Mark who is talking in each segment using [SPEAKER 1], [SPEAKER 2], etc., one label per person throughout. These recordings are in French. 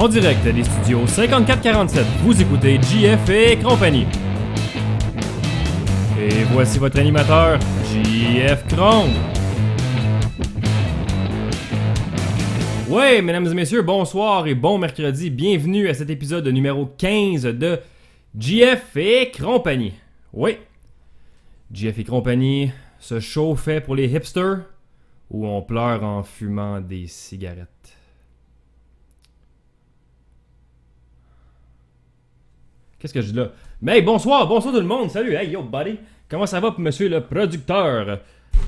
[SPEAKER 1] En direct des studios 5447, vous écoutez JF et compagnie. Et voici votre animateur, JF Cron. Ouais, mesdames et messieurs, bonsoir et bon mercredi. Bienvenue à cet épisode numéro 15 de JF et compagnie. Oui, JF et compagnie, ce show fait pour les hipsters où on pleure en fumant des cigarettes. Qu'est-ce que je dis là? Mais bonsoir, bonsoir tout le monde, salut, hey yo buddy! Comment ça va monsieur le producteur?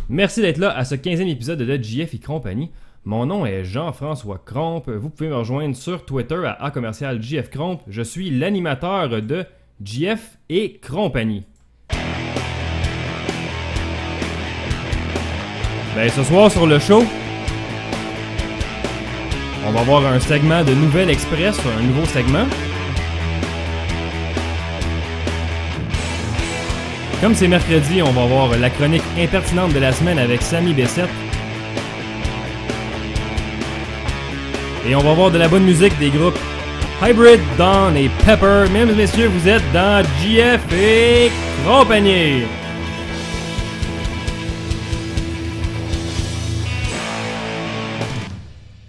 [SPEAKER 1] Merci d'être là à ce 15e épisode de JF et compagnie. Mon nom est Jean-François Cromp. Vous pouvez me rejoindre sur Twitter à A commercial JF Cromp. Je suis l'animateur de JF et compagnie. Ben ce soir sur le show, on va avoir un segment de Nouvelle Express, un nouveau segment. Comme c'est mercredi, on va avoir la chronique impertinente de la semaine avec Samy Bessette. Et on va voir de la bonne musique des groupes Hybrid, Dawn et Pepper. Mesdames et messieurs, vous êtes dans JF et compagnie.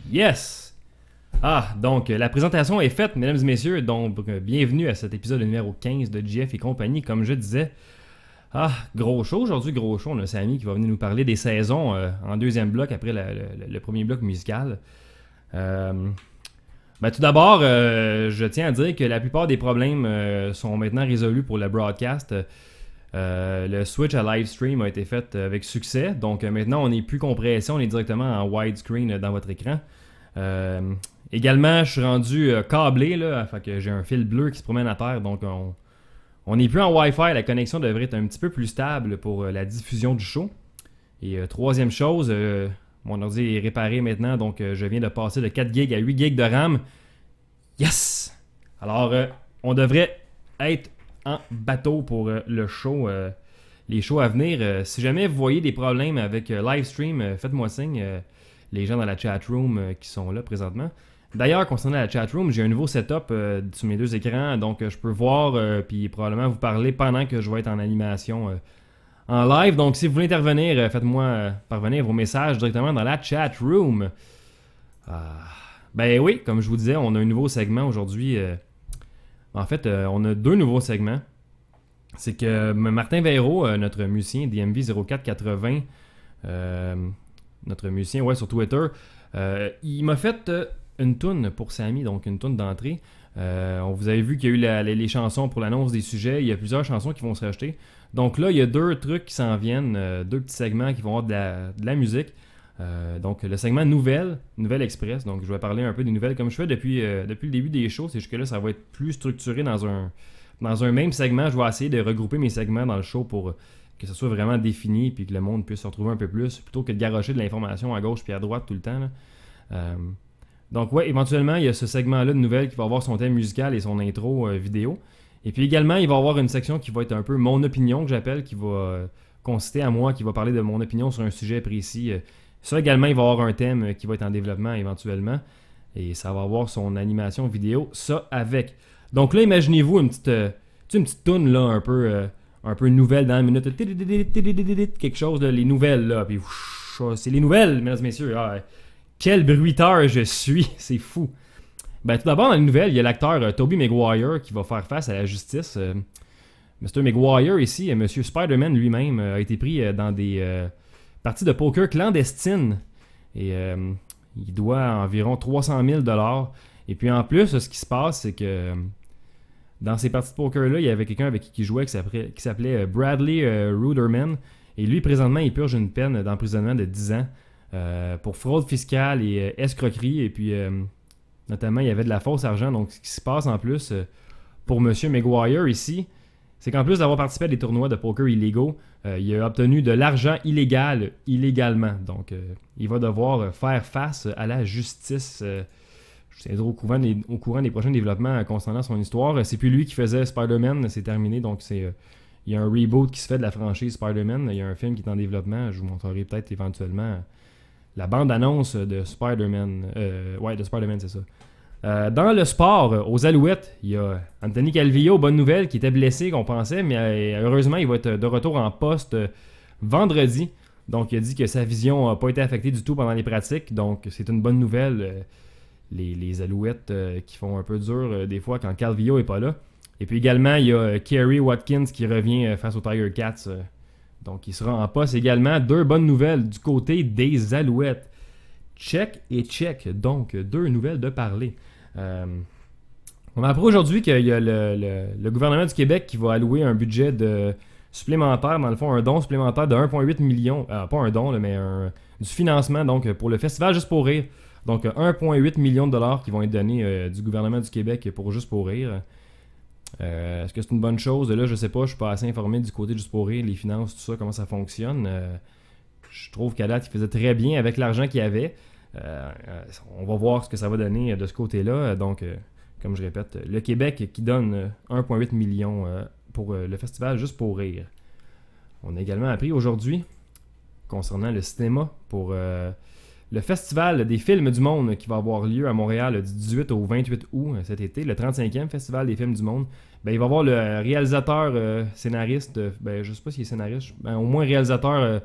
[SPEAKER 1] Yes! Ah, donc la présentation est faite, mesdames et messieurs. Donc, bienvenue à cet épisode numéro 15 de JF et compagnie. Comme je disais, ah, gros show aujourd'hui, gros show. On a Samy qui va venir nous parler des saisons euh, en deuxième bloc après le, premier bloc musical. Euh, ben, tout d'abord, euh, je tiens à dire que la plupart des problèmes sont maintenant résolus pour le broadcast. Le switch à live stream a été fait avec succès. Donc maintenant, on n'est plus compressé, on est directement en widescreen dans votre écran. Également, je suis rendu câblé, là, que j'ai un fil bleu qui se promène à terre. Donc on, on n'est plus en Wi-Fi, la connexion devrait être un petit peu plus stable pour euh, la diffusion du show. Et euh, troisième chose, euh, mon ordi est réparé maintenant, donc je viens de passer de 4 GB à 8 GB de RAM. Yes! Alors, on devrait être en bateau pour le show, les shows à venir. Si jamais vous voyez des problèmes avec Livestream, euh, faites-moi signe. les gens dans la chat room qui sont là présentement. D'ailleurs, concernant la chat room, j'ai un nouveau setup euh, sur mes deux écrans, donc euh, je peux voir euh, puis probablement vous parler pendant que je vais être en animation euh, en live. Donc, si vous voulez intervenir, faites-moi parvenir vos messages directement dans la chat room. Ah, ben oui, comme je vous disais, on a un nouveau segment aujourd'hui. en fait, on a deux nouveaux segments. C'est que Martin Véro, notre musicien DMV0480, euh, notre musicien ouais, sur Twitter, il m'a fait une toune pour Samy, donc une toune d'entrée. Euh, vous avez vu qu'il y a eu les, chansons pour l'annonce des sujets. Il y a plusieurs chansons qui vont se rajouter. Donc là, il y a deux trucs qui s'en viennent, euh, deux petits segments qui vont avoir de la, musique. Euh, donc le segment Nouvelles, Nouvelle Express. Donc je vais parler un peu des nouvelles comme je fais depuis, depuis le début des shows. C'est juste que là, ça va être plus structuré dans un, dans un même segment. Je vais essayer de regrouper mes segments dans le show pour que ce soit vraiment défini puis que le monde puisse se retrouver un peu plus plutôt que de garrocher de l'information à gauche puis à droite tout le temps. Donc ouais, éventuellement, il y a ce segment-là de nouvelles qui va avoir son thème musical et son intro euh, vidéo. Et puis également, il va avoir une section qui va être un peu mon opinion que j'appelle, qui va euh, consister à moi, qui va parler de mon opinion sur un sujet précis. Euh, ça également, il va y avoir un thème qui va être en développement éventuellement. Et ça va avoir son animation vidéo, ça avec. Donc là, imaginez-vous une petite, une petite toune là, un peu, euh, un peu nouvelle dans la minute. Quelque chose, là, les nouvelles là. Puis c'est les nouvelles, mesdames et messieurs. Quel bruiteur je suis, c'est fou. Ben, tout d'abord, dans les nouvelles, il y a l'acteur euh, Toby Maguire qui va faire face à la justice. Euh, Mr. Maguire, ici, euh, Monsieur Spider-Man lui-même, euh, a été pris euh, dans des parties de poker clandestines. Et il doit environ 300 000 Et puis en plus, ce qui se passe, c'est que dans ces parties de poker-là, il y avait quelqu'un avec qui il jouait qui s'appelait, Bradley Ruderman. Et lui, présentement, il purge une peine d'emprisonnement de 10 ans euh, pour fraude fiscale et euh, escroquerie. Et puis, euh, notamment, il y avait de la fausse argent. Donc, ce qui se passe en plus pour M. Maguire ici, c'est qu'en plus d'avoir participé à des tournois de poker illégaux, il a obtenu de l'argent illégal illégalement. Donc, il va devoir faire face à la justice. je tiendrai au courant, des, au courant des prochains développements concernant son histoire. C'est plus lui qui faisait Spider-Man, c'est terminé. Donc, c'est il y a un reboot qui se fait de la franchise Spider-Man. Il y a un film qui est en développement. Je vous montrerai peut-être éventuellement la bande-annonce de Spider-Man. Euh, ouais, de Spider-Man, c'est ça. Euh, dans le sport, euh, aux Alouettes, il y a Anthony Calvillo, bonne nouvelle, qui était blessé, qu'on pensait, mais heureusement, il va être de retour en poste vendredi. Donc, il a dit que sa vision n'a pas été affectée du tout pendant les pratiques. Donc, c'est une bonne nouvelle. les, les Alouettes qui font un peu dur des fois quand Calvillo est pas là. Et puis également, il y a Kerry Watkins qui revient face aux Tiger Cats. Donc, il sera en poste également. Deux bonnes nouvelles du côté des Alouettes. Check et check. Donc, deux nouvelles de parler. Euh, on a appris aujourd'hui qu'il y a le, gouvernement du Québec qui va allouer un budget de supplémentaire, dans le fond, un don supplémentaire de 1,8 million. euh, pas un don, mais du financement donc pour le festival Juste pour rire. Donc, euh, 1,8 million de dollars qui vont être donnés euh, du gouvernement du Québec pour Juste pour rire. Euh, Est-ce que c'est une bonne chose? Là, je sais pas, je suis pas assez informé du côté pour rire, les finances, tout ça, comment ça fonctionne. Euh, je trouve qu'à date, il faisait très bien avec l'argent qu'il avait. Euh, on va voir ce que ça va donner de ce côté-là. Donc, comme je répète, le Québec qui donne euh, 1,8 million pour le festival Juste pour rire. On a également appris aujourd'hui, concernant le cinéma, pour le festival des films du monde qui va avoir lieu à Montréal du 18 au 28 août euh, cet été, le 35e festival des films du monde. Ben, il va avoir le réalisateur, euh, scénariste, euh, ben, je sais pas s'il est scénariste, ben, au moins réalisateur.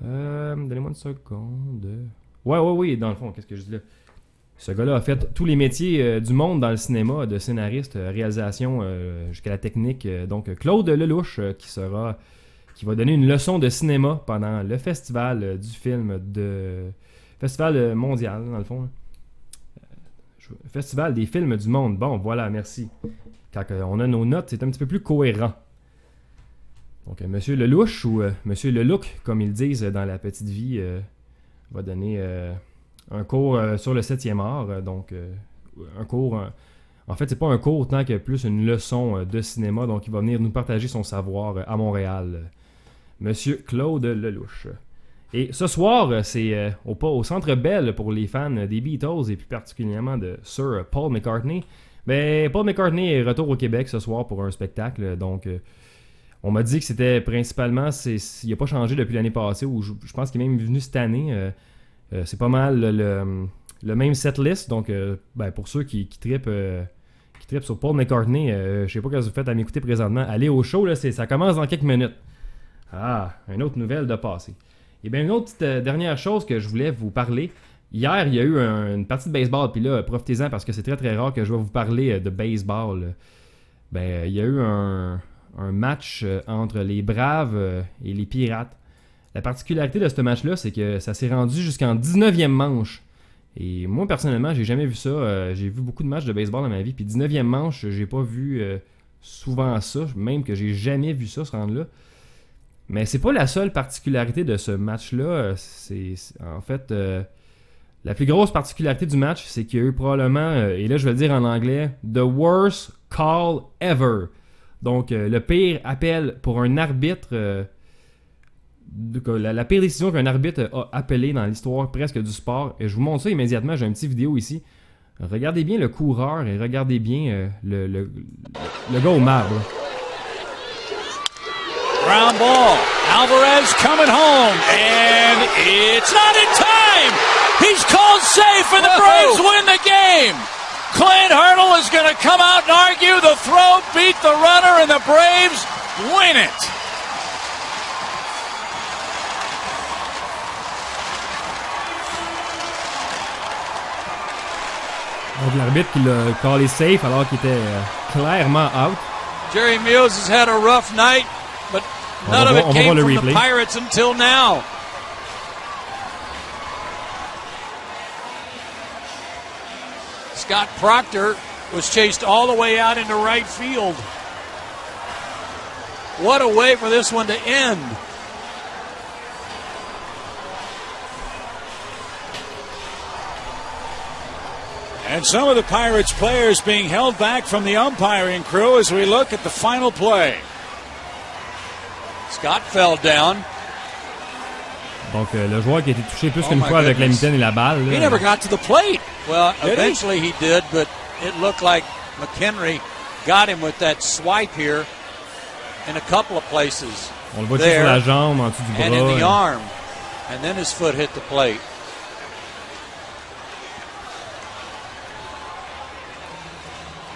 [SPEAKER 1] Donnez-moi une seconde. Ouais, ouais, oui, dans le fond, qu'est-ce que je dis là? Ce gars-là a fait tous les métiers du monde dans le cinéma, de scénariste, réalisation, jusqu'à la technique. Donc, Claude Lelouch, qui sera qui va donner une leçon de cinéma pendant le festival euh, du film de festival euh, mondial dans le fond. là. Euh, Festival des films du monde. Bon, voilà, merci. Quand on a nos notes, c'est un petit peu plus cohérent. Donc, Monsieur Lelouch ou Monsieur Lelouch, comme ils disent dans la petite vie, va donner un cours sur le 7e art. donc, un cours. en fait, c'est pas un cours tant que plus une leçon de cinéma. Donc, il va venir nous partager son savoir à Montréal. Monsieur Claude Lelouch. Et ce soir, c'est euh, au, Centre Bell pour les fans des Beatles et plus particulièrement de Sir Paul McCartney. Mais Paul McCartney est retour au Québec ce soir pour un spectacle. Donc, euh, on m'a dit que c'était principalement. c'est- Il n'a pas changé depuis l'année passée, ou je, pense qu'il est même venu cette année. Euh, c'est pas mal le, même setlist. Donc, ben, pour ceux qui, qui trippent sur Paul McCartney, je sais pas ce que vous faites à m'écouter présentement. Allez au show, ça commence dans quelques minutes. Ah, une autre nouvelle de passé. Et bien, une autre petite, euh, dernière chose que je voulais vous parler. Hier, il y a eu un- une partie de baseball, puis là, profitez-en parce que c'est très très rare que je vais vous parler euh, de baseball. Ben, euh, il y a eu un, match euh, entre les Braves euh, et les Pirates. La particularité de ce match-là, c'est que ça s'est rendu jusqu'en 19e manche. Et moi, personnellement, j'ai jamais vu ça. Euh, j'ai vu beaucoup de matchs de baseball dans ma vie, puis 19e manche, j'ai pas vu euh, souvent ça, même que j'ai jamais vu ça se rendre là. Mais c'est pas la seule particularité de ce match-là. C'est en fait euh, la plus grosse particularité du match, c'est qu'il y a eu probablement, euh, et là je vais le dire en anglais, the worst call ever. Donc euh, le pire appel pour un arbitre, la, la pire décision qu'un arbitre a appelée dans l'histoire presque du sport. Et je vous montre ça immédiatement. J'ai une petite vidéo ici. Regardez bien le coureur et regardez bien le gars au marbre.
[SPEAKER 2] Ground ball. Alvarez coming home, and it's not in time. He's called safe, and the Braves win the game. Clint Hurdle is going to come out and argue the throw beat the runner, and the Braves win it.
[SPEAKER 1] Donc l'arbitre qui l'a callé safe alors qu'il était euh, clairement out.
[SPEAKER 2] Jerry Mills has had a rough night, but
[SPEAKER 1] On
[SPEAKER 2] none of it came from the. Pirates until now. Scott Proctor was chased all the way out into right field. What a way for this one to end. And some of the Pirates players being held back from the umpiring crew as we look at the final play. Scott fell down.
[SPEAKER 1] Donc euh, le joueur qui a été touché plus
[SPEAKER 2] Oh
[SPEAKER 1] qu'une
[SPEAKER 2] my
[SPEAKER 1] fois avec la mitaine et la balle. là.
[SPEAKER 2] He never got to the plate. Well,
[SPEAKER 3] Did
[SPEAKER 2] eventually he? did, but it looked like McHenry got him with that swipe here in a couple of places
[SPEAKER 1] On le voit
[SPEAKER 2] there,
[SPEAKER 1] sur la jambe, en dessous du bras.
[SPEAKER 2] and in the arm, and then his foot hit the plate.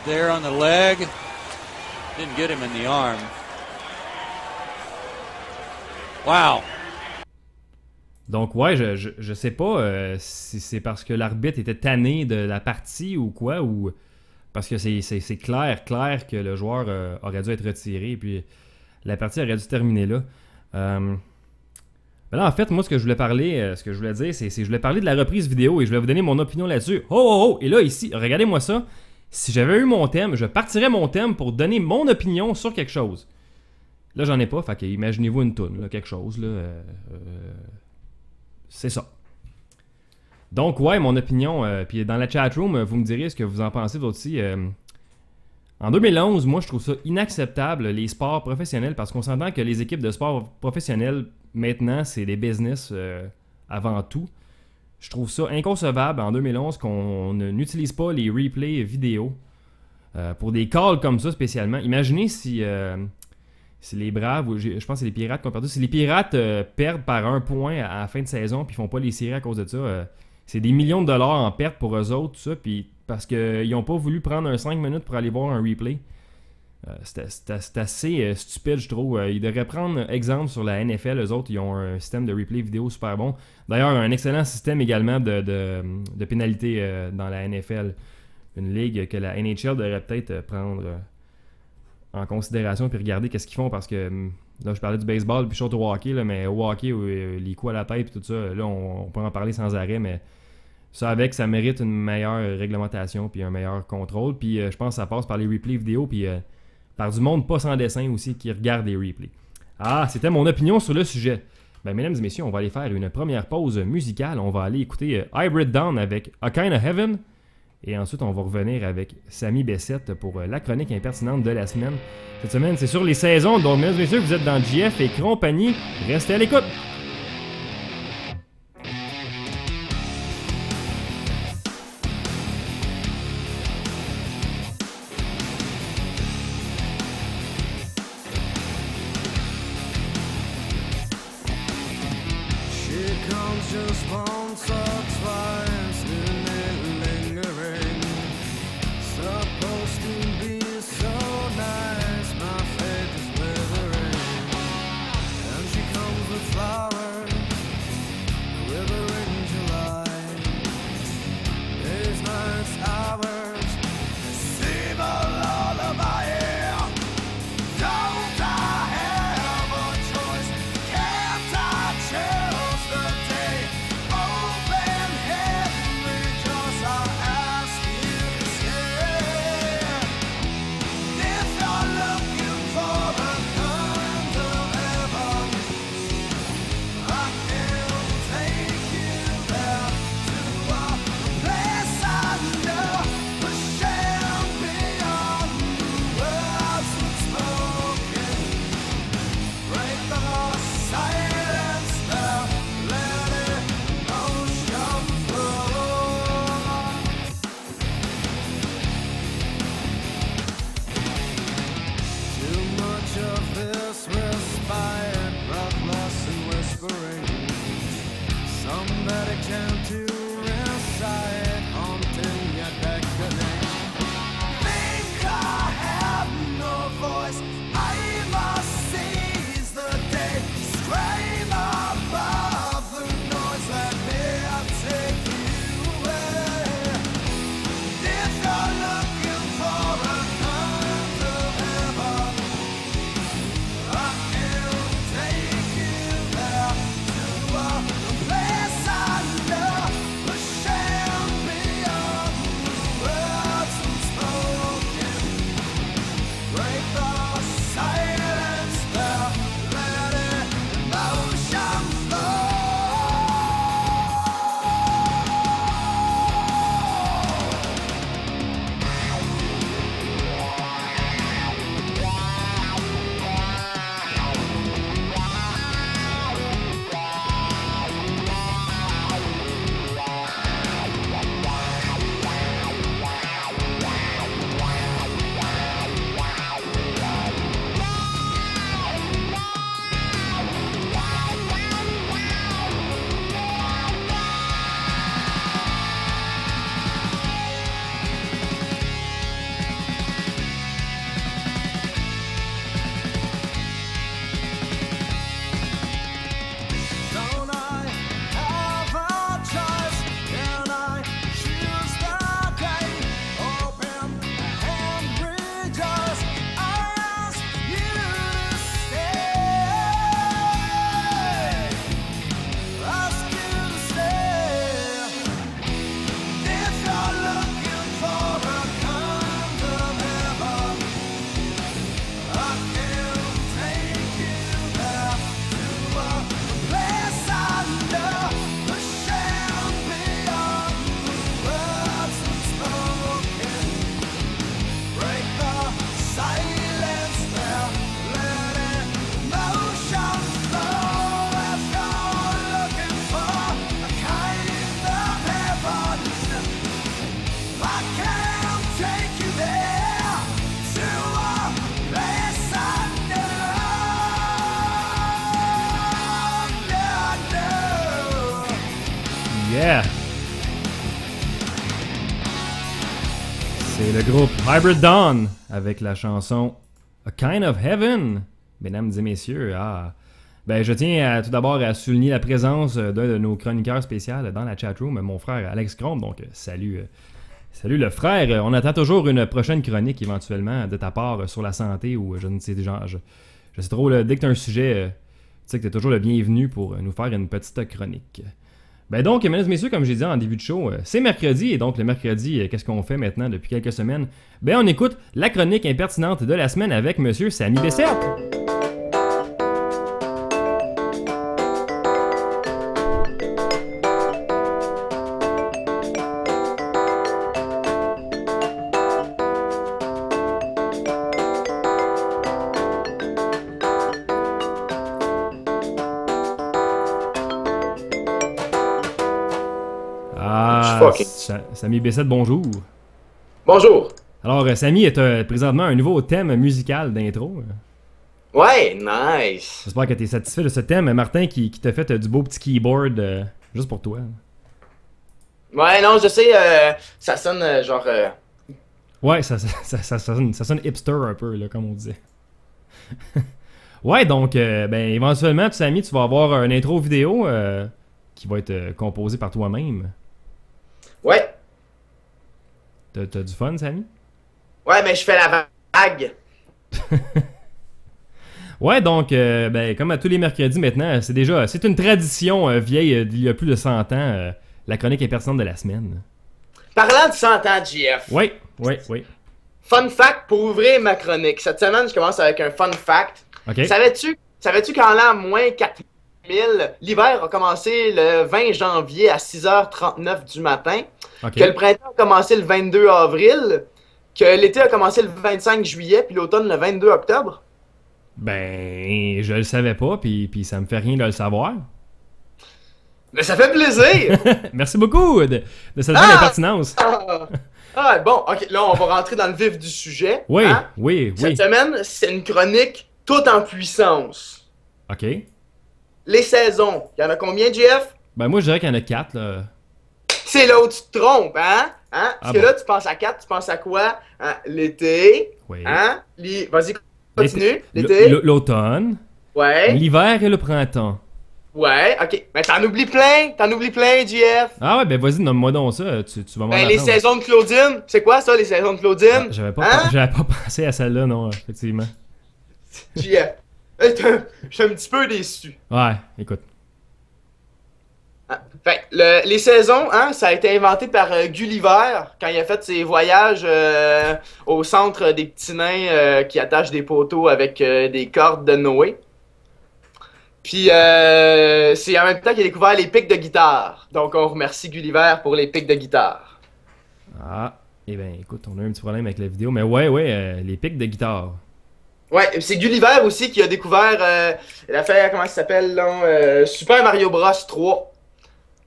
[SPEAKER 2] there on the leg. Didn't get him in the arm. Wow.
[SPEAKER 1] Donc, ouais, je, je, je sais pas euh, si c'est parce que l'arbitre était tanné de la partie ou quoi, ou parce que c'est- clair, clair que le joueur euh, aurait dû être retiré, puis la partie aurait dû terminer là. Euh, mais là, en fait, moi, ce que je voulais parler, euh, ce que je voulais dire, c'est je voulais parler de la reprise vidéo et je voulais vous donner mon opinion là-dessus. Oh, oh, oh! Et là, ici, regardez-moi ça. Si j'avais eu mon thème, je partirais mon thème pour donner mon opinion sur quelque chose. Là, j'en ai pas, fait imaginez-vous une toune, quelque chose, là. euh, euh, c'est ça. Donc, ouais, mon opinion. euh, puis dans la chatroom, vous me direz ce que vous en pensez, vous aussi. en 2011, moi, je trouve ça inacceptable, les sports professionnels, parce qu'on s'entend que les équipes de sport professionnels, maintenant, c'est des business avant tout. Je trouve ça inconcevable en 2011 qu'on n'utilise pas les replays vidéo pour des calls comme ça spécialement. Imaginez si, si les Braves, je pense que c'est les Pirates qui ont perdu, si les Pirates euh, perdent par un point à la fin de saison puis ils font pas les séries à cause de ça, euh, c'est des millions de dollars en perte pour eux autres, puis parce qu'ils n'ont pas voulu prendre un 5 minutes pour aller voir un replay. Euh, c'est c'est- c'est assez euh, stupide, je trouve. Euh, ils devraient prendre exemple sur la NFL. Eux autres, ils ont un système de replay vidéo super bon. D'ailleurs, un excellent système également de, de, de euh, dans la NFL. Une ligue que la NHL devrait peut-être euh, prendre euh, en considération puis regarder qu'est-ce qu'ils font parce que hum, là, je parlais du baseball puis je saute au hockey, là, mais au hockey, euh, les coups à la tête puis tout ça, là, on, peut en parler sans arrêt, mais ça avec, ça mérite une meilleure réglementation puis un meilleur contrôle. Puis euh, je pense que ça passe par les replays vidéo puis euh, par du monde pas sans dessin aussi qui regarde les replays. Ah, c'était mon opinion sur le sujet. Ben, mesdames et messieurs, on va aller faire une première pause musicale. On va aller écouter Hybrid Down avec A Kind of Heaven. Et ensuite, on va revenir avec Samy Bessette pour euh, la chronique impertinente de la semaine. Cette semaine, c'est sur les saisons. Donc, mesdames et messieurs, vous êtes dans JF et compagnie. Restez à l'écoute. Dawn avec la chanson A Kind of Heaven. Mesdames et messieurs, ah. Ben, je tiens tout d'abord à souligner la présence d'un de nos chroniqueurs spéciaux dans la chatroom, mon frère Alex Chrome. Donc, salut, euh, salut le frère. On attend toujours une prochaine chronique éventuellement de ta part sur la santé ou je ne sais genre, je, je sais trop, dès que tu as un sujet, euh, tu sais que tu es toujours le bienvenu pour nous faire une petite chronique. Ben donc, mesdames et messieurs, comme j'ai dit en début de show, euh, c'est mercredi, et donc le mercredi, euh, qu'est-ce qu'on fait maintenant depuis quelques semaines? Ben on écoute la chronique impertinente de la semaine avec Monsieur Samy Bessette. Samy Bessette, bonjour.
[SPEAKER 4] Bonjour.
[SPEAKER 1] Alors, euh, Samy est euh, présentement un nouveau thème musical d'intro.
[SPEAKER 4] Ouais, nice.
[SPEAKER 1] J'espère que tu es satisfait de ce thème. Martin qui, qui t'a fait euh, du beau petit keyboard euh, juste pour toi.
[SPEAKER 4] Ouais, non, je sais, ça sonne genre.
[SPEAKER 1] Ouais, ça, ça, ça, ça sonne, ça sonne hipster un peu, là, comme on disait. ouais, donc, ben, éventuellement, Samy, tu vas avoir un intro vidéo qui va être euh, composé par toi-même.
[SPEAKER 4] Ouais.
[SPEAKER 1] T'as du fun, Samy?
[SPEAKER 4] Ouais, mais je fais la vague.
[SPEAKER 1] Ouais, donc, euh, ben, comme à tous les mercredis maintenant, c'est déjà, c'est une tradition euh, vieille euh, d'il y a plus de 100 ans, euh, la chronique impertinente de la semaine.
[SPEAKER 4] Parlant de 100 ans, JF.
[SPEAKER 1] Oui, oui, oui.
[SPEAKER 4] Fun fact pour ouvrir ma chronique. Cette semaine, je commence avec un fun fact.
[SPEAKER 1] Ok.
[SPEAKER 4] Savais-tu savais-tu qu'en l'an moins 4000, l'hiver a commencé le 20 janvier à 6h39 du matin, que le printemps a commencé le 22 avril, que l'été a commencé le 25 juillet, puis l'automne le 22 octobre?
[SPEAKER 1] Ben, je le savais pas, puis, puis ça me fait rien de le savoir.
[SPEAKER 4] Mais ça fait plaisir!
[SPEAKER 1] Merci beaucoup de, de cette
[SPEAKER 4] Ah!
[SPEAKER 1] impertinence.
[SPEAKER 4] Ah, Ah, bon, ok, là, on va rentrer dans le vif du sujet.
[SPEAKER 1] Oui,
[SPEAKER 4] hein?
[SPEAKER 1] oui, oui.
[SPEAKER 4] Cette semaine, c'est une chronique toute en puissance.
[SPEAKER 1] Ok.
[SPEAKER 4] Les saisons, il y en a combien, JF?
[SPEAKER 1] Ben, moi, je dirais qu'il y en a quatre, là.
[SPEAKER 4] C'est là où tu te trompes, hein? hein? Parce
[SPEAKER 1] Ah
[SPEAKER 4] que
[SPEAKER 1] bon.
[SPEAKER 4] là, tu penses à 4, tu penses à quoi? Hein? L'été,
[SPEAKER 1] Oui.
[SPEAKER 4] hein? L'hi- Vas-y, continue. L'été,
[SPEAKER 1] L'automne,
[SPEAKER 4] ouais,
[SPEAKER 1] l'hiver et le printemps.
[SPEAKER 4] ouais, ok. Mais t'en oublies plein, t'en oublies plein, JF.
[SPEAKER 1] Ah ouais, ben vas-y, nomme-moi donc ça, tu, tu vas m'en
[SPEAKER 4] Ben, les saisons de Claudine, c'est quoi ça, les saisons de
[SPEAKER 1] Ah,
[SPEAKER 4] Claudine?
[SPEAKER 1] J'avais pas,
[SPEAKER 4] Hein?
[SPEAKER 1] j'avais pas pensé à celle-là, non, effectivement.
[SPEAKER 4] JF. T'es- Je suis un petit peu déçu.
[SPEAKER 1] Ouais, écoute.
[SPEAKER 4] Ah, Fait, le- les saisons, hein, ça a été inventé par euh, Gulliver quand il a fait ses voyages euh, au centre des petits nains euh, qui attachent des poteaux avec euh, des cordes de Noé. Puis euh, c'est en même temps qu'il a découvert les pics de guitare. Donc on remercie Gulliver pour les pics de guitare.
[SPEAKER 1] Ah, eh ben écoute, on a un petit problème avec la vidéo, mais ouais, ouais, euh, les pics de guitare.
[SPEAKER 4] Ouais, c'est Gulliver aussi qui a découvert euh, l'affaire, comment ça s'appelle, là, euh, Super Mario Bros 3.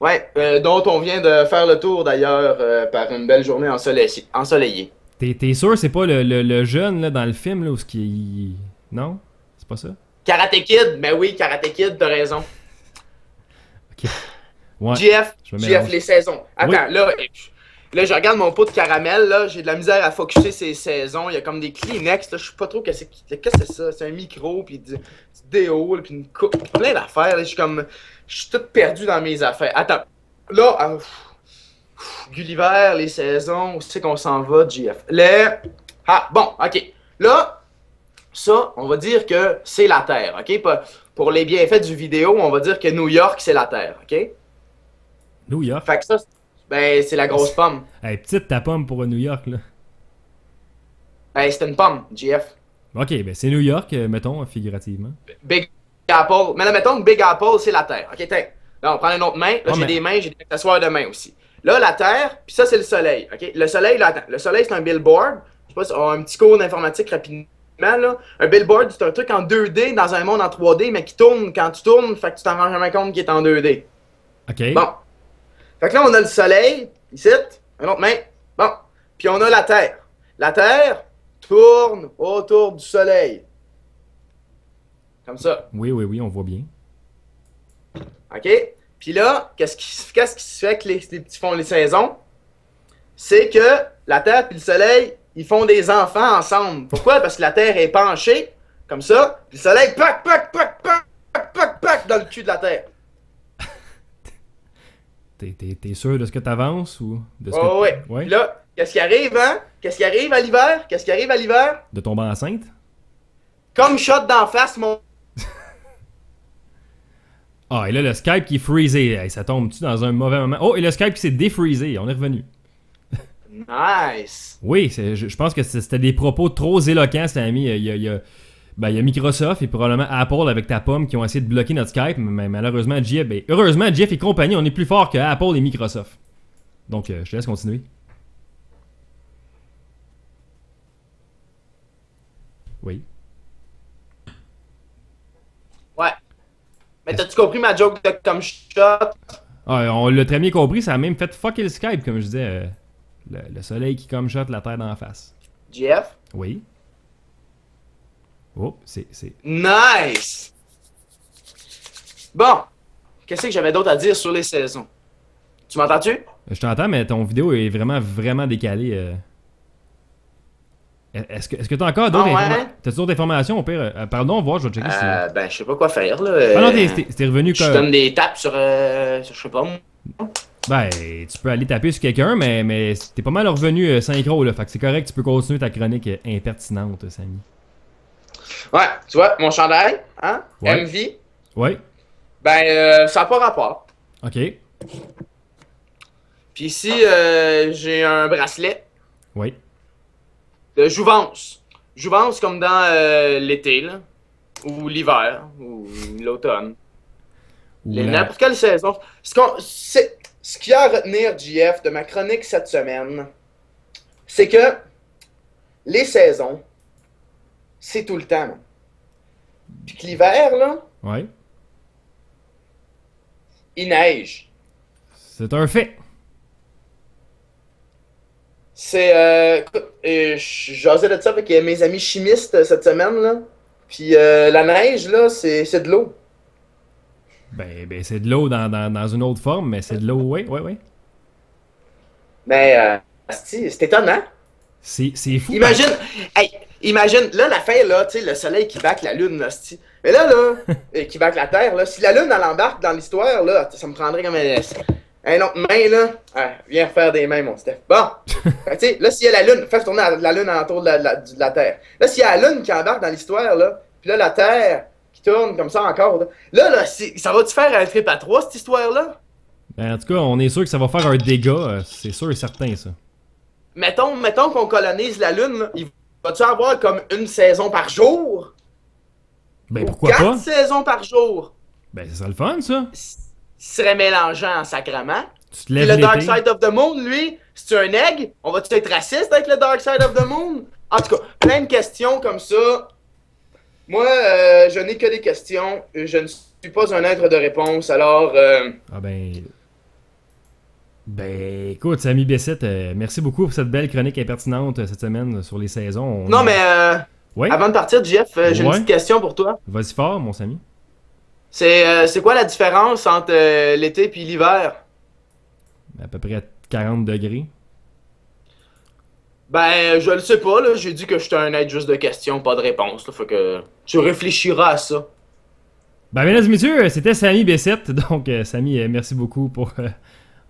[SPEAKER 4] Ouais, euh, dont on vient de faire le tour d'ailleurs par une belle journée ensoleillée. ensoleillée.
[SPEAKER 1] T'es, t'es sûr c'est pas le, le- le jeune là, dans le film là, où ce qui... Non? C'est pas ça?
[SPEAKER 4] Karate Kid, ben oui, Karate Kid, t'as raison.
[SPEAKER 1] Ouais.
[SPEAKER 4] GF, GF, les saisons. Attends,
[SPEAKER 1] Oui.
[SPEAKER 4] là, là, je regarde mon pot de caramel, là, j'ai de la misère à focuser ces saisons. Il y a comme des Kleenex, là, je sais pas trop qu'est-ce que c'est ça. C'est un micro, puis du, du déo, puis une coupe, puis plein d'affaires. là. Je suis comme, je suis tout perdu dans mes affaires. Attends, là, ah, pff, Gulliver, les saisons, où c'est qu'on s'en va, GF? Les... Ah, bon, ok. Là, ça, on va dire que c'est la Terre, ok? Pour les bienfaits du vidéo, on va dire que New York, c'est la Terre, ok?
[SPEAKER 1] New York.
[SPEAKER 4] Fait que ça, ben, c'est la grosse pomme.
[SPEAKER 1] Hey, petite ta pomme pour New York là.
[SPEAKER 4] Ben, c'est une pomme, GF.
[SPEAKER 1] Ok, ben c'est New York, euh, mettons, figurativement.
[SPEAKER 4] Big Apple. Mais là, mettons que Big Apple, c'est la Terre. Ok, tiens. Là, on prend une autre main. Là, j'ai
[SPEAKER 1] mais-
[SPEAKER 4] des mains, j'ai des accessoires de main aussi. Là, la Terre, puis ça, c'est le Soleil. Ok? Le Soleil, là, attends. Le Soleil, c'est un billboard. Je sais pas si on a un petit cours d'informatique rapidement, là. Un billboard, c'est un truc en 2D dans un monde en 3D, mais qui tourne quand tu tournes, fait que tu t'en rends jamais compte qu'il est en 2D.
[SPEAKER 1] Ok.
[SPEAKER 4] Bon. Fait que là, on a le soleil, ici, un autre main. Bon. Puis on a la Terre. La Terre tourne autour du soleil. Comme ça.
[SPEAKER 1] Oui, oui, oui, on voit bien.
[SPEAKER 4] OK? Puis là, qu'est-ce qui, qu'est-ce qui se fait que les, les petits font les saisons? C'est que la Terre et le Soleil, ils font des enfants ensemble. Pourquoi? Parce que la Terre est penchée, comme ça, puis le Soleil, pac, pac, pac, pac, pac, pac, pac, dans le cul de la Terre.
[SPEAKER 1] T'es, t'es- t'es sûr de ce que t'avances ou de ce
[SPEAKER 4] Ouais,
[SPEAKER 1] que...
[SPEAKER 4] ouais.
[SPEAKER 1] Ouais?
[SPEAKER 4] Là, qu'est-ce qui arrive, hein? Qu'est-ce qui arrive à l'hiver? Qu'est-ce qui arrive à l'hiver?
[SPEAKER 1] De tomber enceinte?
[SPEAKER 4] Comme shot d'en face, mon.
[SPEAKER 1] Ah, et là, le Skype qui est freezé. Hey, ça tombe-tu dans un mauvais moment? Oh, et le Skype qui s'est défreezé. On est revenu.
[SPEAKER 4] Nice.
[SPEAKER 1] Oui, c'est- je, je pense que c'était des propos trop éloquents, cet ami. Il y a, il y a- ben, il y a Microsoft et probablement Apple avec ta pomme qui ont essayé de bloquer notre Skype, mais malheureusement, Jeff, ben, heureusement, Jeff et compagnie, on est plus fort que Apple et Microsoft. Donc, euh, je te laisse continuer. Oui.
[SPEAKER 4] Ouais. Mais t'as-tu compris ma joke de comme shot?
[SPEAKER 1] Ah, on l'a très bien compris, ça a même fait fucker le Skype, comme je disais. euh, le, le soleil qui comme shot, la terre d'en face.
[SPEAKER 4] Jeff?
[SPEAKER 1] Oui. Oh, c'est.
[SPEAKER 4] Nice! Bon. Qu'est-ce que j'avais d'autre à dire sur les saisons? Tu m'entends-tu?
[SPEAKER 1] Je t'entends, mais ton vidéo est vraiment, vraiment décalée. euh. Est-ce que est-ce que t'as encore d'autres
[SPEAKER 4] Ah ouais?
[SPEAKER 1] T'as d'autres informations au pire? Euh, pardon, voir, je vais checker si.
[SPEAKER 4] Euh, ben, je sais pas quoi faire, là.
[SPEAKER 1] Ah non,
[SPEAKER 4] Euh,
[SPEAKER 1] t'es- revenu
[SPEAKER 4] Je
[SPEAKER 1] comme.
[SPEAKER 4] donne des tapes sur, euh, sur- je sais pas.
[SPEAKER 1] Ben, tu peux aller taper sur quelqu'un, mais, mais t'es pas mal revenu euh, synchro, là. Fait que c'est correct, tu peux continuer ta chronique euh, impertinente, Samy.
[SPEAKER 4] Ouais, tu vois, mon chandail, hein?
[SPEAKER 1] Ouais.
[SPEAKER 4] MV.
[SPEAKER 1] Ouais,
[SPEAKER 4] Ben, euh, ça n'a pas rapport.
[SPEAKER 1] ok.
[SPEAKER 4] Puis ici, euh, j'ai un bracelet
[SPEAKER 1] Oui.
[SPEAKER 4] de jouvence. Jouvence comme dans euh, l'été, là. Ou l'hiver, ou l'automne.
[SPEAKER 1] La-
[SPEAKER 4] N'importe quelle saison. Ce qu'il y a à retenir, JF, de ma chronique cette semaine, c'est que les saisons, c'est tout le temps. là. Puis que l'hiver, là,
[SPEAKER 1] Ouais.
[SPEAKER 4] il neige.
[SPEAKER 1] C'est un fait.
[SPEAKER 4] C'est. Euh, écoute, euh, j'osais de ça avec euh, mes amis chimistes euh, cette semaine, là. Puis euh, la neige, là, c'est c'est de l'eau.
[SPEAKER 1] Ben, ben c'est de l'eau dans, dans, dans une autre forme, mais c'est de l'eau, oui, oui, oui.
[SPEAKER 4] Mais, euh, asti, c'est étonnant.
[SPEAKER 1] C'est c'est fou.
[SPEAKER 4] Imagine, hey, imagine, là, la fin, là, tu sais, le soleil qui back la lune, là. Mais là, là, qui back la terre, là, si la lune, elle embarque dans l'histoire, là, ça me prendrait comme un, un autre main, là. Ah, viens refaire des mains, mon Steph. Bon, tu sais, là, s'il y a la lune, fais tourner la, lune alentour de la, de la- de la terre. Là, s'il y a la lune qui embarque dans l'histoire, là, puis là, la terre qui tourne comme ça encore, là, là, là, ça va-tu faire un trip à trois, cette histoire-là?
[SPEAKER 1] Ben, en tout cas, on est sûr que ça va faire un dégât, euh, c'est sûr et certain, ça.
[SPEAKER 4] Mettons, mettons qu'on colonise la lune, là, il va-tu avoir comme une saison par jour?
[SPEAKER 1] Ben,
[SPEAKER 4] Ou
[SPEAKER 1] pourquoi
[SPEAKER 4] quatre
[SPEAKER 1] pas?
[SPEAKER 4] saisons par jour?
[SPEAKER 1] Ben, c'est ça le fun, ça.
[SPEAKER 4] Ce serait mélangeant en sacrement.
[SPEAKER 1] Tu te lèves
[SPEAKER 4] le Dark. Side of the Moon, lui, c'est un egg? On va-tu être raciste avec le Dark Side of the Moon? En tout cas, plein de questions comme ça. Moi, euh, je n'ai que des questions. Je ne suis pas un être de réponse. Alors, euh,
[SPEAKER 1] Ah ben... Ben, écoute, Samy Bessette, euh, merci beaucoup pour cette belle chronique impertinente euh, cette semaine euh, sur les saisons. On-
[SPEAKER 4] non, mais euh,
[SPEAKER 1] Ouais,
[SPEAKER 4] avant de partir, Jeff, euh, j'ai
[SPEAKER 1] Ouais.
[SPEAKER 4] une petite question pour toi.
[SPEAKER 1] vas-y fort, mon Samy.
[SPEAKER 4] C'est euh, c'est quoi la différence entre euh, l'été et l'hiver?
[SPEAKER 1] À peu près 40 degrés.
[SPEAKER 4] Ben, je le sais pas, là. J'ai dit que j'étais un être juste de questions, pas de réponse. Là. Faut que tu réfléchiras à ça.
[SPEAKER 1] Ben, mesdames et messieurs, c'était Samy Bessette. Donc, euh, Samy, euh, merci beaucoup pour euh,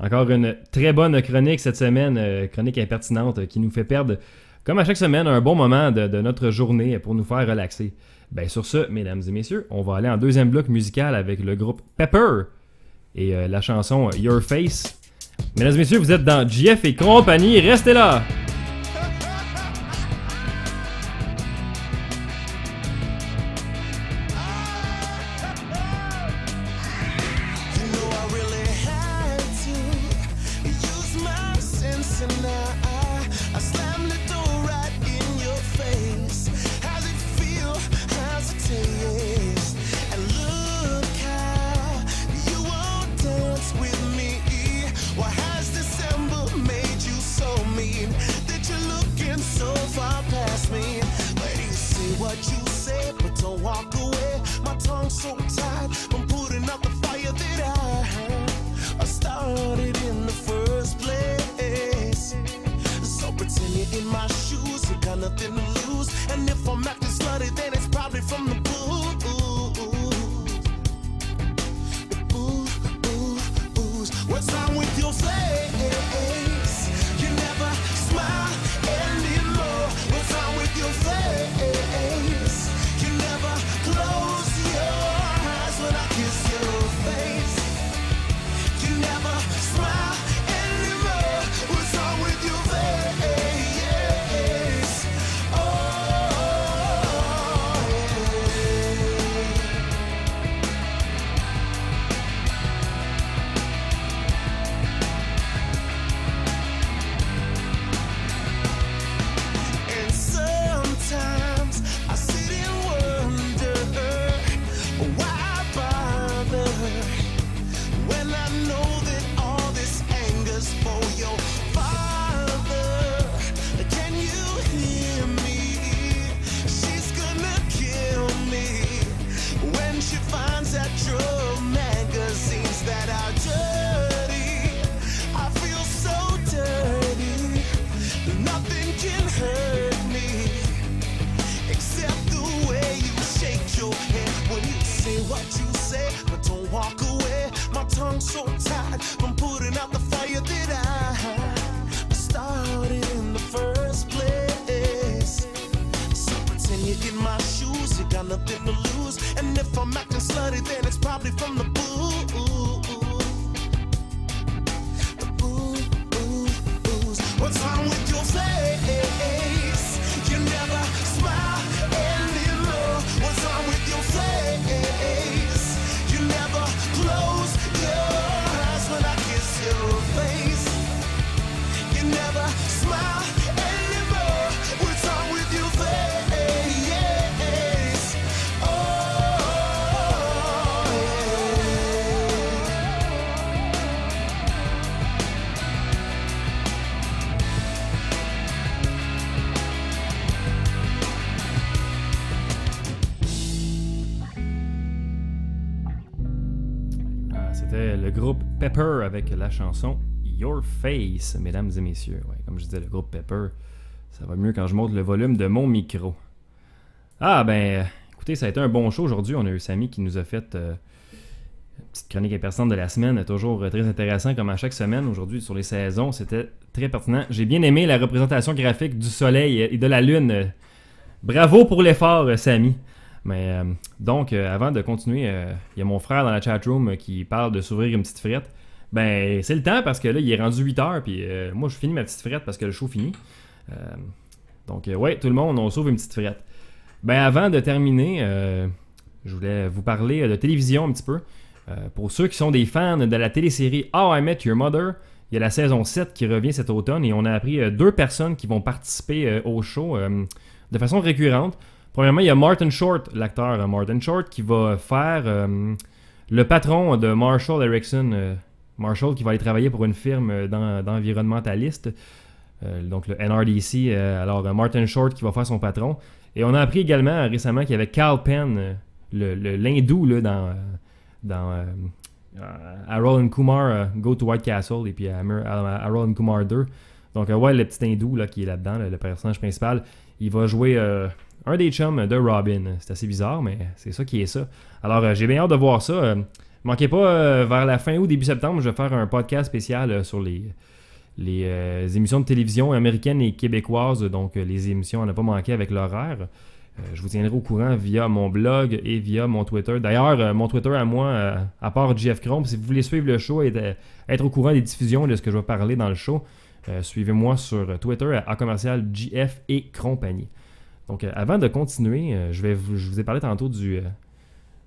[SPEAKER 1] encore une très bonne chronique cette semaine. euh, chronique impertinente qui nous fait perdre, comme à chaque semaine, un bon moment de, de notre journée pour nous faire relaxer. Ben, sur ce, mesdames et messieurs, on va aller en deuxième bloc musical avec le groupe Pepper et euh, la chanson Your Face. Mesdames et messieurs, vous êtes dans GF et compagnie. Restez là!
[SPEAKER 3] Probably from the
[SPEAKER 1] chanson Your Face, mesdames et messieurs. Comme je disais, le groupe Pepper, ça va mieux quand je monte le volume de mon micro. Ah ben, écoutez, ça a été un bon show aujourd'hui. On a eu Samy qui nous a fait euh, une petite chronique impersonnelle de la semaine. Toujours euh, très intéressant comme à chaque semaine. Aujourd'hui, sur les saisons, c'était très pertinent. J'ai bien aimé la représentation graphique du soleil et de la lune. Bravo pour l'effort, euh, Samy. Mais donc, avant de continuer, il y a mon frère dans la chatroom qui parle de s'ouvrir une petite frette. Ben, c'est le temps parce que là, il est rendu 8 heures, puis euh, moi, je finis ma petite frette parce que le show finit. Euh, donc, euh, ouais, tout le monde, on s'ouvre une petite frette. Ben, avant de terminer, je voulais vous parler de télévision un petit peu. Pour ceux qui sont des fans de la télésérie How I Met Your Mother, il y a la saison 7 qui revient cet automne et on a appris deux personnes qui vont participer au show de façon récurrente. Premièrement, il y a Martin Short, l'acteur Martin Short, qui va faire le patron de Marshall Erickson. Marshall qui va aller travailler pour une firme euh, d'en- d'environnementaliste, euh, donc le NRDC. euh, alors, Martin Short qui va faire son patron. Et on a appris également récemment qu'il y avait Cal Penn, le- le- l'hindou là, dans, dans Harold Kumar Go to White Castle et puis Harold Kumar 2. Donc, ouais, le petit hindou là, qui est là-dedans, là, le personnage principal, il va jouer un des chums de Robin. C'est assez bizarre, mais c'est ça qui est ça. Alors, j'ai bien hâte de voir ça. Manquez pas, euh, vers la fin août, début septembre, je vais faire un podcast spécial euh, sur les, euh, émissions de télévision américaines et québécoises. Donc, les émissions à ne pas manquer avec l'horaire. Je vous tiendrai au courant via mon blog et via mon Twitter. D'ailleurs, mon Twitter à moi, à part JF Chrome, si vous voulez suivre le show et être au courant des diffusions de ce que je vais parler dans le show, suivez-moi sur Twitter à, commercial JF et compagnie. Donc, avant de continuer, je, vais vous, je vous ai parlé tantôt du,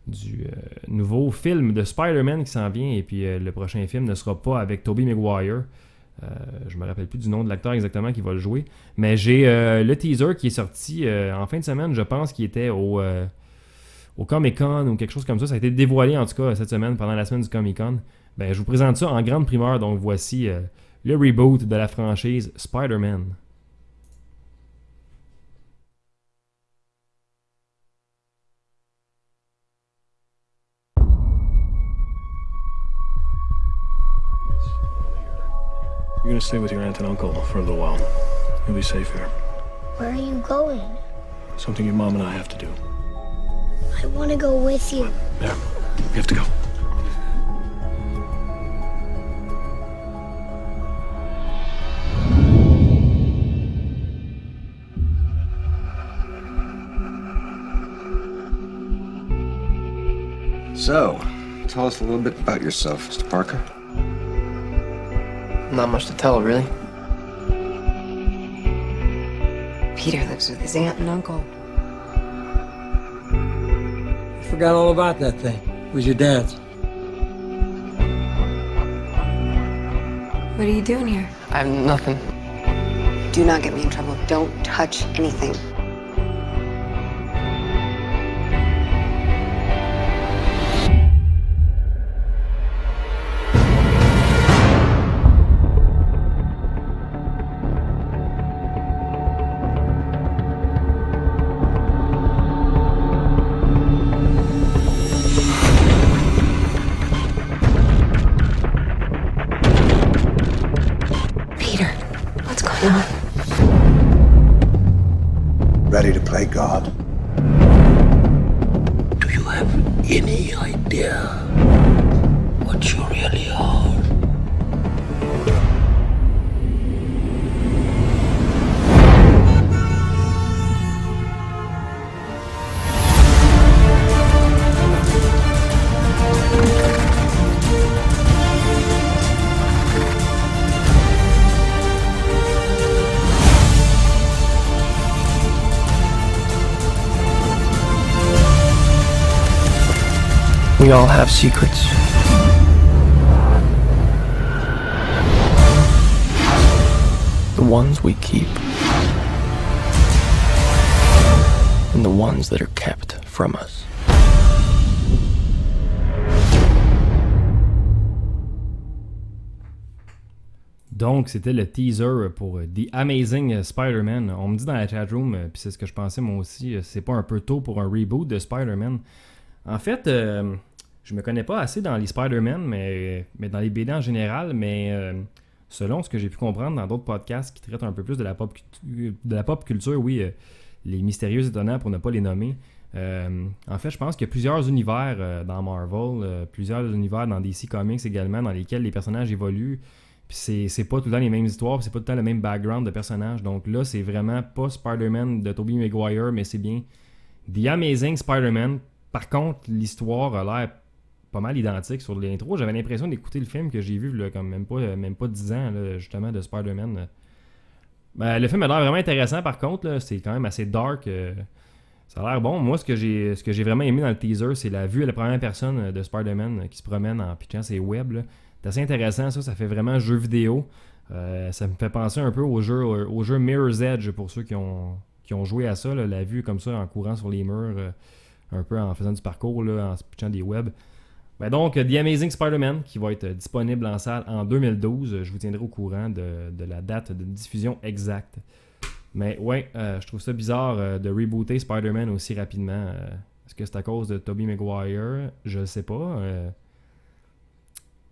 [SPEAKER 1] du euh, nouveau film de Spider-Man qui s'en vient. Et puis, euh, le prochain film ne sera pas avec Tobey Maguire. Euh, je me rappelle plus du nom de l'acteur exactement qui va le jouer. Mais j'ai euh, le teaser qui est sorti en fin de semaine, je pense, qui était au, au Comic Con ou quelque chose comme ça. Ça a été dévoilé en tout cas cette semaine, pendant la semaine du Comic Con. Ben, je vous présente ça en grande primeur. Donc, voici le reboot de la franchise Spider-Man.
[SPEAKER 5] Gonna stay with your aunt and uncle for a little while. You'll be safe here. Where are you going?
[SPEAKER 6] Something your mom and I have to do.
[SPEAKER 5] I want to go with you.
[SPEAKER 6] There. We have to go.
[SPEAKER 7] So, tell us a little bit about yourself, Mr. Parker.
[SPEAKER 8] Not much to tell, really.
[SPEAKER 9] Peter lives with his aunt and uncle.
[SPEAKER 10] I forgot all about that thing. It was your dad's.
[SPEAKER 9] What are you doing here?
[SPEAKER 8] I'm nothing.
[SPEAKER 9] Do not get me in trouble. Don't touch anything.
[SPEAKER 10] Any idea what you really are?
[SPEAKER 8] We all have secrets. The ones we keep. And the ones that are kept from us.
[SPEAKER 1] Donc, c'était le teaser pour euh, The Amazing Spider-Man. On me dit dans la chatroom, euh, puis c'est ce que je pensais moi aussi, euh, c'est pas un peu tôt pour un reboot de Spider-Man. En fait, je me connais pas assez dans les Spider-Man, mais, mais dans les BD en général, mais euh, selon ce que j'ai pu comprendre dans d'autres podcasts qui traitent un peu plus de la pop, de la pop culture, oui, euh, les mystérieux étonnants pour ne pas les nommer. Euh, en fait, je pense qu'il y a plusieurs univers dans Marvel, plusieurs univers dans DC Comics également, dans lesquels les personnages évoluent. Puis c'est, pas tout le temps les mêmes histoires, c'est pas tout le temps le même background de personnages. Donc là, c'est vraiment pas Spider-Man de Tobey Maguire, mais c'est bien The Amazing Spider-Man. Par contre, l'histoire a l'air pas mal identique sur l'intro. J'avais l'impression d'écouter le film que j'ai vu comme même pas, euh, même pas 10 ans, justement, de Spider-Man. Ben, le film a l'air vraiment intéressant, par contre. C'est quand même assez dark. euh, ça a l'air bon. Moi, ce que j'ai ce que j'ai vraiment aimé dans le teaser, c'est la vue à la première personne euh, de Spider-Man qui se promène en pitchant ses webs. C'est assez intéressant, ça. Ça fait vraiment jeu vidéo. Ça me fait penser un peu au jeu, au jeu Mirror's Edge pour ceux qui ont, qui ont joué à ça. la vue comme ça en courant sur les murs, un peu en faisant du parcours, là, en pitchant des webs. Ben donc, euh, The Amazing Spider-Man qui va être euh, disponible en salle en 2012. Euh, Je vous tiendrai au courant de, la date de diffusion exacte. Mais ouais, je trouve ça bizarre de rebooter Spider-Man aussi rapidement. Est-ce que c'est à cause de Tobey Maguire? Je le sais pas.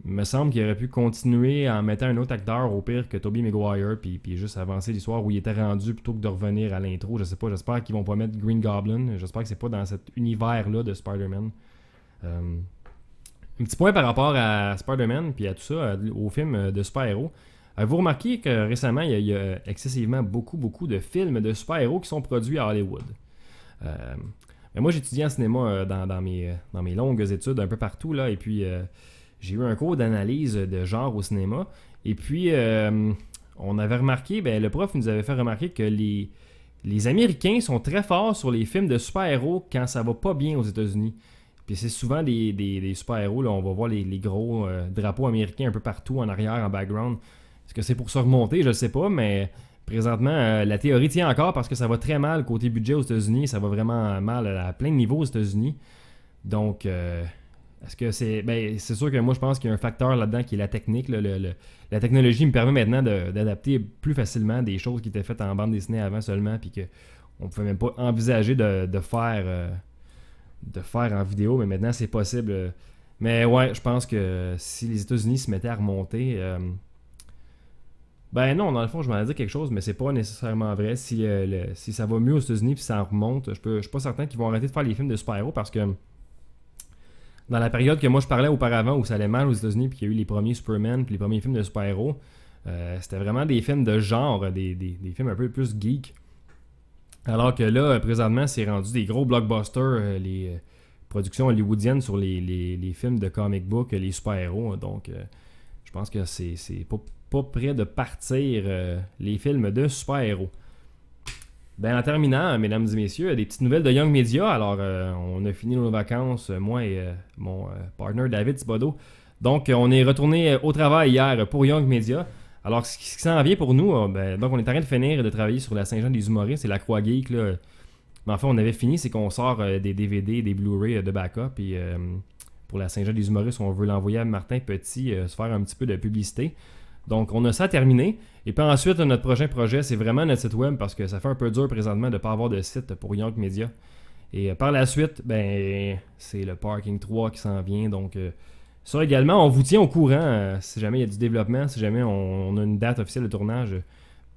[SPEAKER 1] Il me semble qu'il aurait pu continuer en mettant un autre acteur au pire que Tobey Maguire, puis, puis juste avancer l'histoire où il était rendu plutôt que de revenir à l'intro. Je sais pas, j'espère qu'ils vont pas mettre Green Goblin. J'espère que c'est pas dans cet univers-là de Spider-Man. Un petit point par rapport à Spider-Man, puis à tout ça, au film de super-héros. Avez-vous remarqué que récemment, il y, a, excessivement beaucoup, beaucoup de films de super-héros qui sont produits à Hollywood? Euh, mais moi, j'étudie en cinéma euh, dans, mes, dans mes longues études un peu partout, là, et puis euh, j'ai eu un cours d'analyse de genre au cinéma. Et puis, on avait remarqué, ben, le prof nous avait fait remarquer que les, les Américains sont très forts sur les films de super-héros quand ça va pas bien aux États-Unis. Puis c'est souvent des, des- super-héros, là, on va voir les, les gros euh, drapeaux américains un peu partout en arrière, en background. Est-ce que c'est pour se remonter? Je ne sais pas, mais présentement, euh, la théorie tient encore parce que ça va très mal côté budget aux États-Unis. Ça va vraiment mal à plein de niveaux aux États-Unis. Donc, euh, est-ce que c'est. Ben, c'est sûr que moi, je pense qu'il y a un facteur là-dedans qui est la technique. le- le- la technologie me permet maintenant d'adapter plus facilement des choses qui étaient faites en bande dessinée avant seulement, puis qu'on ne pouvait même pas envisager de, de faire. De faire en vidéo, mais maintenant c'est possible. Mais ouais, je pense que si les États-Unis se mettaient à remonter, euh, Ben non, dans le fond, je m'en ai dit quelque chose, mais c'est pas nécessairement vrai. Si, euh, si ça va mieux aux États-Unis puis ça remonte, je suis pas certain qu'ils vont arrêter de faire les films de super-héros parce que dans la période que moi je parlais auparavant où ça allait mal aux États-Unis puis qu'il y a eu les premiers Superman puis les premiers films de super-héros, euh, c'était vraiment des films de genre, des, des- des films un peu plus geek. Alors que là, présentement, c'est rendu des gros blockbusters, euh, les euh, productions hollywoodiennes sur les, les- films de comic book, euh, les super-héros. Donc, je pense que c'est pas, pas près de partir les films de super-héros. Ben, en terminant, mesdames et messieurs, des petites nouvelles de Young Media. Alors, on a fini nos vacances, moi et mon euh, partner David Thibodeau. Donc, on est retourné au travail hier pour Young Media. Alors, ce qui s'en vient pour nous, euh, ben, donc on est en train de finir de travailler sur la Saint-Jean des humoristes, c'est la Croix Geek. Là. Mais enfin, on avait fini, c'est qu'on sort euh, des DVD, des Blu-ray euh, de backup. Et pour la Saint-Jean des humoristes, on veut l'envoyer à Martin Petit, se faire un petit peu de publicité. Donc, on a ça terminé. Et puis ensuite, notre prochain projet, c'est vraiment notre site web parce que ça fait un peu dur présentement de ne pas avoir de site pour Young Media. Et par la suite, ben, c'est le Parking 3 qui s'en vient. Donc, ça également, on vous tient au courant euh, si jamais il y a du développement, si jamais on, a une date officielle de tournage.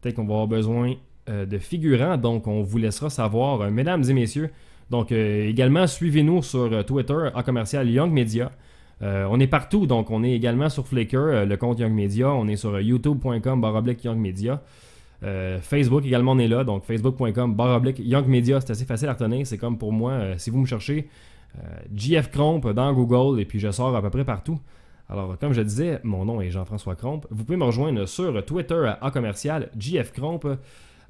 [SPEAKER 1] Peut-être qu'on va avoir besoin euh, de figurants. Donc, on vous laissera savoir, euh, mesdames et messieurs. Donc, également, suivez-nous sur Twitter en commercial Young Media. On est partout, donc on est également sur Flickr, le compte Young Media. On est sur youtube.com baroblique Young Media. Facebook également, on est là, donc facebook.com baroblique Young Media. C'est assez facile à retenir. C'est comme pour moi, si vous me cherchez, JF Cromp dans Google et puis je sors à peu près partout. Alors, comme je disais, mon nom est Jean-François Cromp. Vous pouvez me rejoindre sur Twitter à commercial JF Cromp.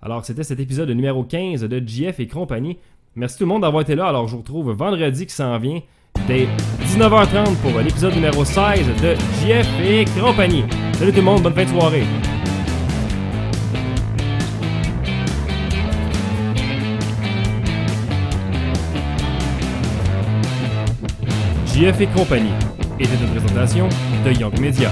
[SPEAKER 1] Alors, c'était cet épisode numéro 15 de JF et compagnie. Merci tout le monde d'avoir été là. Alors, je vous retrouve vendredi qui s'en vient dès 19h30 pour l'épisode numéro 16 de JF et compagnie. Salut tout le monde, bonne fin de soirée. JF et compagnie était une présentation de Young Media.